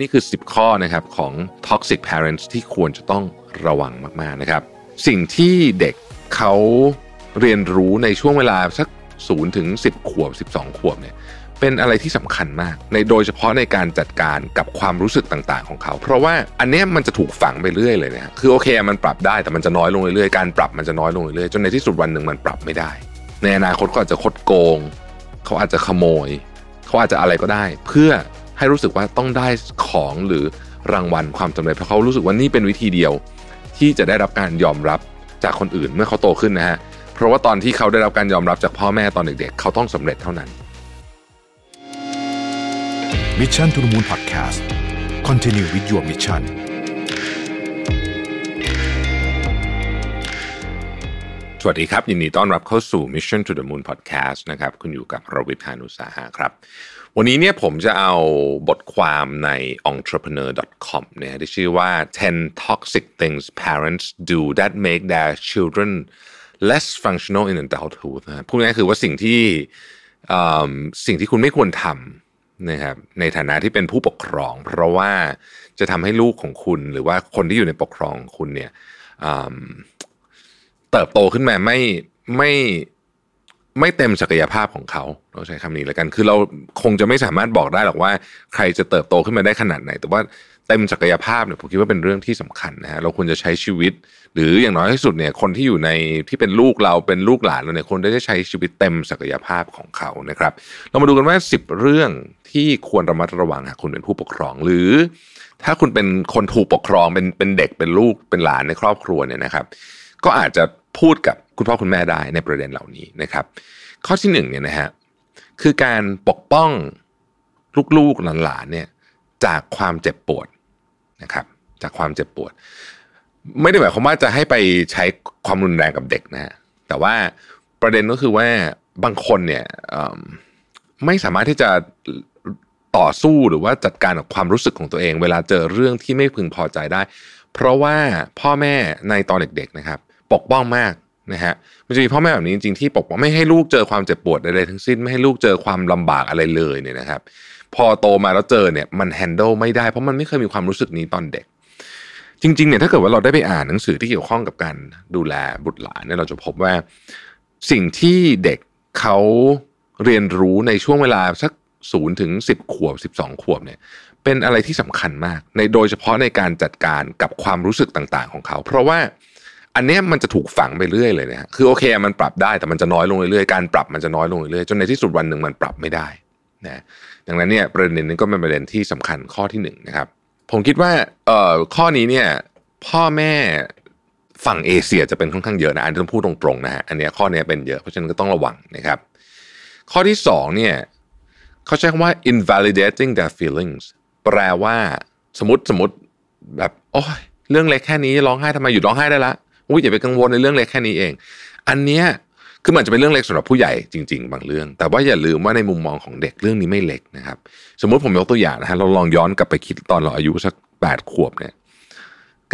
นี่คือ 10 ข้อนะครับของ toxic parents ที่ควรจะต้องระวังมากๆนะครับ สิ่งที่เด็กเขาเรียนรู้ในช่วงเวลาสัก0ถึง10 ขวบ 12 ขวบเนี่ยเป็นอะไรที่สำคัญมาก ในโดยเฉพาะในการจัดการกับความรู้สึกต่างๆ ของเขา เพราะว่าอันนี้มันจะถูกฝังไปเรื่อยเลยนะคือโอเคมันปรับได้แต่มันจะน้อยลงเรื่อยๆการปรับมันจะน้อยลงเรื่อยๆจนในที่สุดวันหนึ่งมันปรับไม่ได้ ในอนาคตก็อาจจะคดโกง เขาอาจจะขโมย เขาอาจจะอะไรก็ได้ เพื่อ ให้รู้สึกว่าต้องได้ของหรือรางวัลความสำเร็จเพราะเขารู้สึกว่านี่เป็นวิธีเดียว ที่จะได้รับการยอมรับจากคนอื่นเมื่อเขาโตขึ้นนะฮะเพราะว่าตอนที่เขาได้รับการยอมรับจากพ่อแม่ตอนเด็กๆเขาต้องสำเร็จเท่านั้น Mission to the Moon Podcast Continue with your mission สวัสดีครับ ยินดีต้อนรับเข้าสู่ Mission to the Moon Podcast นะครับ คุณอยู่กับรวิทยานุสาหะครับ วันนี้เนี่ยผมจะเอาบทความใน entrepreneur.com เนี่ยที่ชื่อว่า 10 toxic things parents do that make their children less functional in adulthood นะพูดง่ายคือว่าสิ่งที่สิ่งที่คุณไม่ควรทำนะครับในฐานะที่เป็นผู้ปกครอง เพราะว่าจะทำให้ลูกของคุณ หรือว่าคนที่อยู่ในปกครองคุณเนี่ยเติบโตขึ้นมาไม่ไม่ ไม่เต็มศักยภาพของเขาเราใช้คำนี้แล้วกัน คือเราคงจะไม่สามารถบอกได้หรอกว่า ใครจะเติบโตขึ้นมาได้ขนาดไหน แต่ว่าเต็มศักยภาพเนี่ยผมคิดว่าเป็นเรื่องที่สำคัญนะฮะเราควรจะใช้ชีวิต หรืออย่างน้อยที่สุดเนี่ยคนที่อยู่ในที่เป็นลูกเราเป็นลูกหลานเราเนี่ยควรได้ใช้ชีวิตเต็มศักยภาพของเขานะครับ เรามาดูกันว่า 10 เรื่องที่ควรระมัดระวังหากคุณเป็นผู้ปกครองหรือ ถ้าคุณเป็นคนถูกปกครองเป็นเป็นเด็กเป็นลูกเป็นหลานในครอบครัวเนี่ยนะครับ ก็อาจจะพูดกับ คุณพ่อคุณแม่ได้ในประเด็นเหล่านี้นะครับ ข้อที่หนึ่งเนี่ยนะฮะคือการปกป้องลูกๆหลานๆเนี่ยจากความเจ็บปวดนะครับ จากความเจ็บปวด ไม่ได้หมายความว่าจะให้ไปใช้ความรุนแรงกับเด็กนะฮะแต่ว่าประเด็นก็คือว่าบางคนเนี่ยไม่สามารถที่จะต่อสู้หรือว่าจัดการกับความรู้สึกของตัวเอง เวลาเจอเรื่องที่ไม่พึงพอใจได้ เพราะว่าพ่อแม่ในตอนเด็กๆนะครับ ปกป้องมาก นะฮะมันจะมีพ่อแม่แบบนี้จริงๆที่ปกป้องไม่ให้ลูกเจอความเจ็บปวดใดๆทั้งสิ้นไม่ให้ลูกเจอความลำบากอะไรเลยเนี่ยนะครับ พอโตมาแล้วเจอเนี่ยมัน handle ไม่ได้เพราะมันไม่เคยมีความรู้สึกนี้ตอนเด็ก จริงๆเนี่ยถ้าเกิดว่าเราได้ไปอ่านหนังสือที่เกี่ยวข้องกับการดูแลบุตรหลานเนี่ยเราจะพบว่าสิ่งที่เด็กเขาเรียนรู้ในช่วงเวลาสักศูนย์ถึงสิบขวบสิบสองขวบเนี่ยเป็นอะไรที่สำคัญมาก ในโดยเฉพาะในการจัดการกับความรู้สึกต่างๆ ของเขา เพราะว่า อันนี้มันจะถูกฝังไปเรื่อยเลยนะคือโอเคมันปรับได้แต่มันจะน้อยลงเรื่อยๆ การปรับมันจะน้อยลงเรื่อยๆ จนในที่สุดวันหนึ่งมันปรับไม่ได้นะดังนั้นเนี่ยประเด็นนี้ก็เป็นประเด็นที่สำคัญข้อที่หนึ่งนะครับ ผมคิดว่าเอ่อข้อนี้เนี่ยพ่อแม่ฝั่งเอเชียจะเป็นค่อนข้างเยอะนะอันนี้ต้องพูดตรงๆนะฮะอันนี้ข้อนี้เป็นเยอะเพราะฉะนั้นก็ต้องระวังนะครับ ข้อที่สองเนี่ยเขาใช้คำว่า invalidating their feelings แปลว่าสมมติสมมติแบบโอ้ยเรื่องเล็กแค่นี้ร้องไห้ทำไมหยุดร้องไห้ได้ละ อุ้ยอย่าไปกังวลในเรื่องเล็กแค่นี้เอง อันเนี้ยคือมันจะเป็นเรื่องเล็กสำหรับผู้ใหญ่จริง ๆ บางเรื่อง แต่ว่าอย่าลืมว่าในมุมมองของเด็กเรื่องนี้ไม่เล็กนะครับ สมมติผมยกตัวอย่างนะฮะเราลองย้อนกลับไปคิดตอนเราอายุสักแปดขวบเนี่ย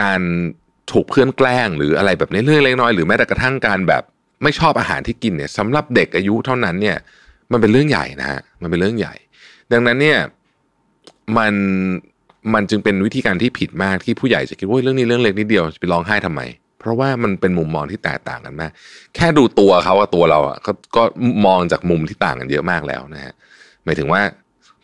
การถูกเพื่อนแกล้งหรืออะไรแบบนี้เรื่องเล็กน้อยหรือแม้แต่กระทั่งการแบบไม่ชอบอาหารที่กินเนี่ยสำหรับเด็กอายุเท่านั้นเนี่ย มันเป็นเรื่องใหญ่นะฮะมันเป็นเรื่องใหญ่ ดังนั้นเนี่ยมันมันจึงเป็นวิธีการที่ผิดมากที่ผู้ใหญ่จะคิดว่าเรื่องนี้เรื่องเล็กนิดเดียวจะไปร้องไห้ทำไม เพราะว่ามันเป็นมุมมองที่แตกต่างกันมาก แค่ดูตัวเขาอะตัวเราอะก็ก็มองจากมุมที่ต่างกันเยอะมากแล้วนะฮะหมายถึงว่า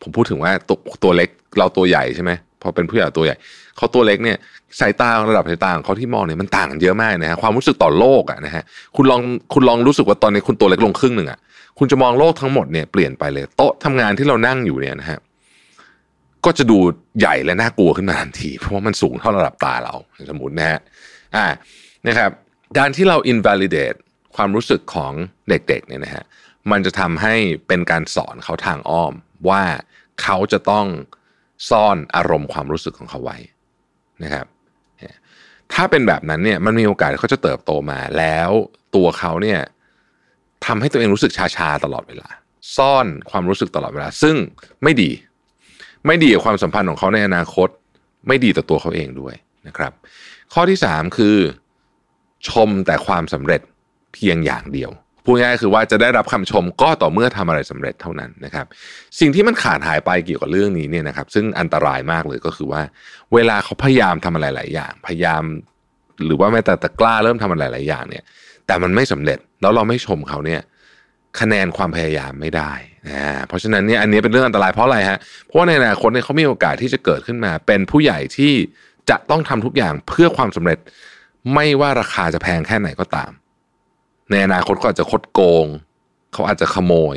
ผมพูดถึงว่าตัวตัวเล็กเราตัวใหญ่ใช่ไหมพอเป็นผู้ใหญ่ตัวใหญ่เขาตัวเล็กเนี่ยสายตาระดับสายตาของเขาที่มองเนี่ยมันต่างกันเยอะมากนะฮะความรู้สึกต่อโลกอะนะฮะคุณลองคุณลองรู้สึกว่าตอนนี้คุณตัวเล็กลงครึ่งหนึ่งอะคุณจะมองโลกทั้งหมดเนี่ยเปลี่ยนไปเลย โต๊ะทำงานที่เรานั่งอยู่เนี่ยนะฮะก็จะดูใหญ่และน่ากลัวขึ้นมาทันที เพราะว่ามันสูงเท่าระดับตาเราสมมตินะฮะอ่า นะครับการที่เรา invalidate ความรู้สึกของเด็กๆเนี่ยนะฮะมันจะทำให้เป็นการสอนเขาทางอ้อมว่าเขาจะต้องซ่อนอารมณ์ความรู้สึกของเขาไว้นะครับถ้าเป็นแบบนั้นเนี่ยมันมีโอกาสเขาจะเติบโตมา แล้วตัวเขาเนี่ยทำให้ตัวเองรู้สึกชาๆตลอดเวลา ซ่อนความรู้สึกตลอดเวลา ซึ่งไม่ดี ไม่ดีกับความสัมพันธ์ของเขาในอนาคต ไม่ดีต่อตัวเขาเองด้วยนะครับ ข้อที่สามคือ ชมแต่ความสำเร็จเพียงอย่างเดียวพูดง่ายๆคือว่าจะได้รับคำชมก็ต่อเมื่อทำอะไรสำเร็จเท่านั้นนะครับ สิ่งที่มันขาดหายไปเกี่ยวกับเรื่องนี้เนี่ยนะครับ ซึ่งอันตรายมากเลยก็คือว่า เวลาเขาพยายามทำอะไรหลายอย่าง พยายาม หรือว่าแม้แต่แต่กล้าเริ่มทำอะไรหลายอย่างเนี่ย แต่มันไม่สำเร็จแล้วเราไม่ชมเขาเนี่ย คะแนนความพยายามไม่ได้นะเพราะฉะนั้นเนี่ยอันนี้เป็นเรื่องอันตรายเพราะอะไรฮะเพราะว่าในอนาคตเนี่ยเขามีโอกาสที่จะเกิดขึ้นมา เป็นผู้ใหญ่ที่จะต้องทำทุกอย่างเพื่อความสำเร็จ ไม่ว่าราคาจะแพงแค่ไหนก็ตาม ในอนาคตเขาอาจจะคดโกง เขาอาจจะขโมย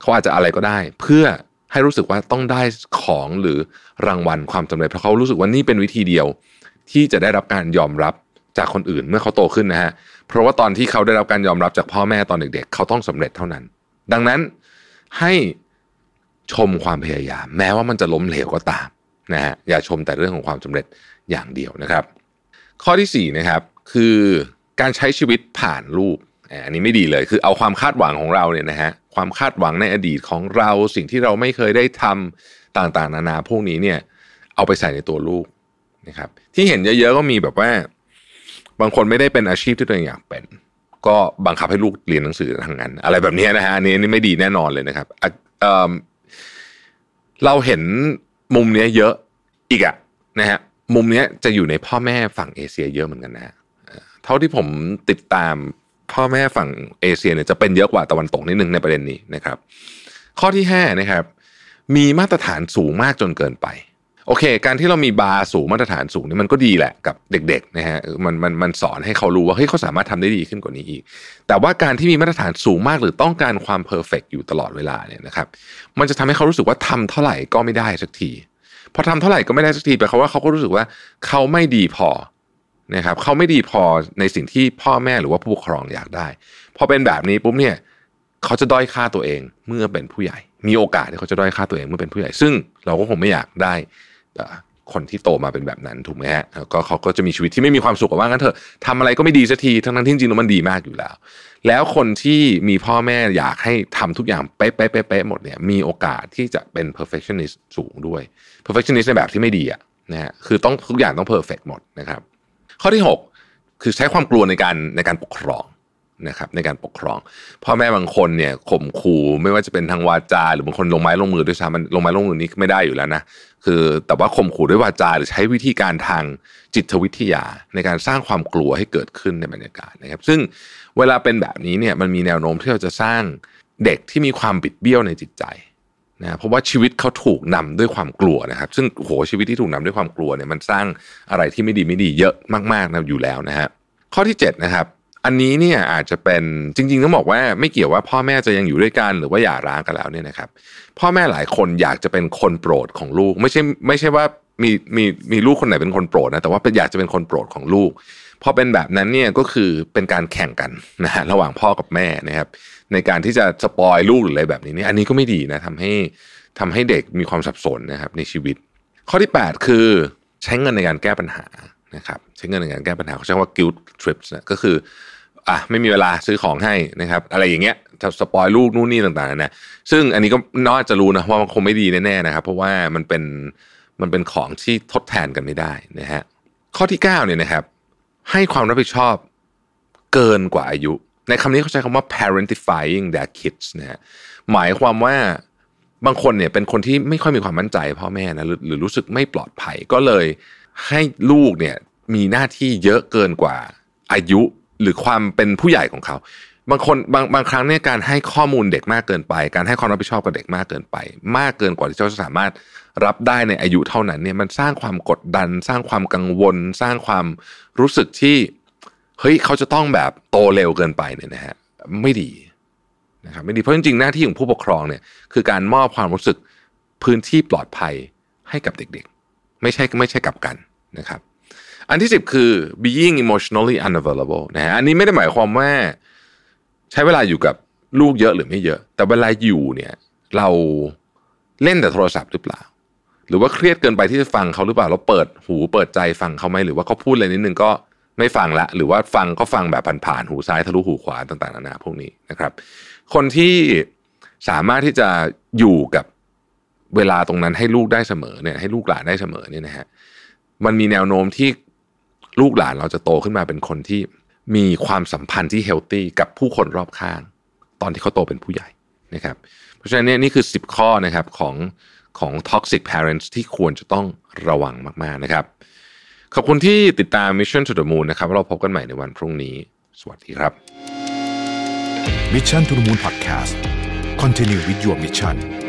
เขาอาจจะอะไรก็ได้ เพื่อให้รู้สึกว่าต้องได้ของหรือรางวัลความสำเร็จเพราะเขารู้สึกว่านี่เป็นวิธีเดียว ที่จะได้รับการยอมรับจากคนอื่นเมื่อเขาโตขึ้นนะฮะเพราะว่าตอนที่เขาได้รับการยอมรับจากพ่อแม่ตอนเด็กๆเขาต้องสำเร็จเท่านั้น ดังนั้นให้ชมความพยายาม แม้ว่ามันจะล้มเหลวก็ตามนะฮะอย่าชมแต่เรื่องของความสำเร็จอย่างเดียวนะครับ ข้อที่สี่นะครับคือการใช้ชีวิตผ่านรูปอันนี้ไม่ดีเลยคือเอาความคาดหวังของเราเนี่ยนะฮะความคาดหวังในอดีตของเราสิ่งที่เราไม่เคยได้ทำต่างๆ นานาพวกนี้เนี่ยเอาไปใส่ในตัวลูกนะครับที่เห็นเยอะๆก็มีแบบว่า บางคนไม่ได้เป็นอาชีพที่ตัวเองอยากเป็น ก็บังคับให้ลูกเรียนหนังสือทางนั้น อะไรแบบนี้นะฮะอันนี้นี่ไม่ดีแน่นอนเลยนะครับเเราเห็นมุมเนี้ยเยอะอีกอะนะฮะ มุมเนี้ยจะอยู่ในพ่อแม่ฝั่งเอเชียเยอะเหมือนกันนะเท่าที่ผมติดตามพ่อแม่ฝั่งเอเชียเนี่ยจะเป็นเยอะกว่าตะวันตกนิดนึงในประเด็นนี้นะครับ ข้อที่ห้านะครับ มีมาตรฐานสูงมากจนเกินไป โอเค การที่เรามีบาร์สูงมาตรฐานสูงนี่มันก็ดีแหละกับเด็กๆนะฮะมันมันมันสอนให้เขารู้ว่าเฮ้ยเขาสามารถทำได้ดีขึ้นกว่านี้อีก แต่ว่าการที่มีมาตรฐานสูงมากหรือต้องการความเพอร์เฟกอยู่ตลอดเวลาเนี่ยนะครับ มันจะทำให้เขารู้สึกว่าทำเท่าไหร่ก็ไม่ได้สักที พอทำเท่าไหร่ก็ไม่ได้สักทีแปลว่าเขาก็รู้สึกว่าเขาไม่ดีพอนะครับเขาไม่ดีพอในสิ่งที่พ่อแม่หรือว่าผู้ปกครองอยากได้ พอเป็นแบบนี้ปุ๊บเนี่ยเขาจะด้อยค่าตัวเองเมื่อเป็นผู้ใหญ่ มีโอกาสที่เขาจะด้อยค่าตัวเองเมื่อเป็นผู้ใหญ่ ซึ่งเราก็คงไม่อยากได้ คนที่โตมาเป็นแบบนั้นถูกไหมฮะก็เขาก็จะมีชีวิตที่ไม่มีความสุขว่างั้นเถอะทำอะไรก็ไม่ดีสักทีทั้งนั้นที่จริงๆมันดีมากอยู่แล้ว แล้วคนที่มีพ่อแม่อยากให้ทำทุกอย่างเป๊ะๆเป๊ะหมดเนี่ยมีโอกาสที่จะเป็น perfectionist สูงด้วย perfectionist ในแบบที่ไม่ดีอะนะฮะคือต้องทุกอย่างต้อง perfect หมดนะครับ ข้อที่ 6 คือใช้ความกลัวในการในการปกครอง นะครับในการปกครอง พ่อแม่บางคนเนี่ยข่มขู่ไม่ว่าจะเป็นทางวาจา หรือบางคนลงไม้ลงมือด้วยซ้ำมันลงไม้ลงมือนี้ไม่ได้อยู่แล้วนะคือแต่ว่าข่มขู่ด้วยวาจาหรือใช้วิธีการทางจิตวิทยา ในการสร้างความกลัวให้เกิดขึ้นในบรรยากาศนะครับ ซึ่งเวลาเป็นแบบนี้เนี่ยมันมีแนวโน้มที่เราจะสร้างเด็กที่มีความบิดเบี้ยวในจิตใจนะเพราะว่าชีวิตเขาถูกนำด้วยความกลัวนะครับ ซึ่งโหชีวิตที่ถูกนำด้วยความกลัวเนี่ยมันสร้างอะไรที่ไม่ดีไม่ดีเยอะมากๆนะอยู่แล้วนะฮะข้อที่7นะครับ อันนี้เนี่ยอาจจะเป็นจริงๆต้องบอกว่าไม่เกี่ยวว่าพ่อแม่จะยังอยู่ด้วยกันหรือว่าหย่าร้างกันแล้วเนี่ยนะครับ พ่อแม่หลายคนอยากจะเป็นคนโปรดของลูก ไม่ใช่ไม่ใช่ว่ามีมีมีลูกคนไหนเป็นคนโปรดนะแต่ว่าเป็นอยากจะเป็นคนโปรดของลูกพอเป็นแบบนั้นเนี่ยก็คือเป็นการแข่งกันนะฮะระหว่างพ่อกับแม่นะครับ ในการที่จะสปอยลูกหรืออะไรแบบนี้นี่อันนี้ก็ไม่ดีนะทำให้ทำให้เด็กมีความสับสนนะครับในชีวิต ข้อที่ 8 คือใช้เงินในการแก้ปัญหา นะครับใช้เงินในการแก้ปัญหาเขาใช้ว่า guilt trips นะก็คืออะไม่มีเวลาซื้อของให้นะครับ อะไรอย่างเงี้ยจะสปอยลูกนู่นนี่ต่างๆนะซึ่งอันนี้ก็น่าจะรู้นะว่ามันคงไม่ดีแน่ๆนะครับ เพราะว่ามันเป็นมันเป็นของที่ทดแทนกันไม่ได้นะฮะข้อที่9เนี่ยนะครับ ให้ความรับผิดชอบเกินกว่าอายุ ในคำนี้เขาใช้คำว่า parentifying their kids นะฮะหมายความว่าบางคนเนี่ยเป็นคนที่ไม่ค่อยมีความมั่นใจพ่อแม่นะหรือหรือรู้สึกไม่ปลอดภัยก็เลย ให้ลูกเนี่ยมีหน้าที่เยอะเกินกว่าอายุหรือความเป็นผู้ใหญ่ของเขา บางคนบางบางครั้งเนี่ยการให้ข้อมูลเด็กมากเกินไป การให้ความรับผิดชอบกับเด็กมากเกินไป มากเกินกว่าที่เขาจะสามารถรับได้ในอายุเท่านั้นเนี่ยมันสร้างความกดดัน สร้างความกังวล สร้างความรู้สึกที่เฮ้ยเขาจะต้องแบบโตเร็วเกินไปเนี่ยนะฮะไม่ดีนะครับไม่ดีเพราะจริงๆหน้าที่ของผู้ปกครองเนี่ยคือการมอบความรู้สึกพื้นที่ปลอดภัยให้กับเด็กๆ ไม่ใช่ไม่ใช่กับกัน นะครับ อันที่สิบคือ being emotionally unavailable นะฮะอันนี้ไม่ได้หมายความว่าใช้เวลาอยู่กับลูกเยอะหรือไม่เยอะ แต่เวลาอยู่เนี่ยเราเล่นแต่โทรศัพท์หรือเปล่า หรือว่าเครียดเกินไปที่จะฟังเขาหรือเปล่า เราเปิดหูเปิดใจฟังเขาไหมหรือว่าเขาพูดอะไรนิดนึงก็ไม่ฟังละ หรือว่าฟังก็ฟังแบบผ่านๆหูซ้ายทะลุหูขวาต่างๆนานาพวกนี้นะครับ คนที่สามารถที่จะอยู่กับเวลาตรงนั้นให้ลูกได้เสมอเนี่ยให้ลูกหลานได้เสมอเนี่ยนะฮะ มันมีแนวโน้มที่ลูกหลานเราจะโตขึ้นมาเป็นคนที่มีความสัมพันธ์ที่เฮลตี้กับผู้คนรอบข้าง ตอนที่เขาโตเป็นผู้ใหญ่นะครับ เพราะฉะนั้นเนี่ยนี่คือ 10 ข้อนะครับของของ toxic parents ที่ควรจะต้องระวังมาก ๆ นะครับ ขอบคุณที่ติดตาม Mission to the Moon นะครับเราพบกันใหม่ในวันพรุ่งนี้ สวัสดีครับ Mission to the Moon Podcast Continue with your mission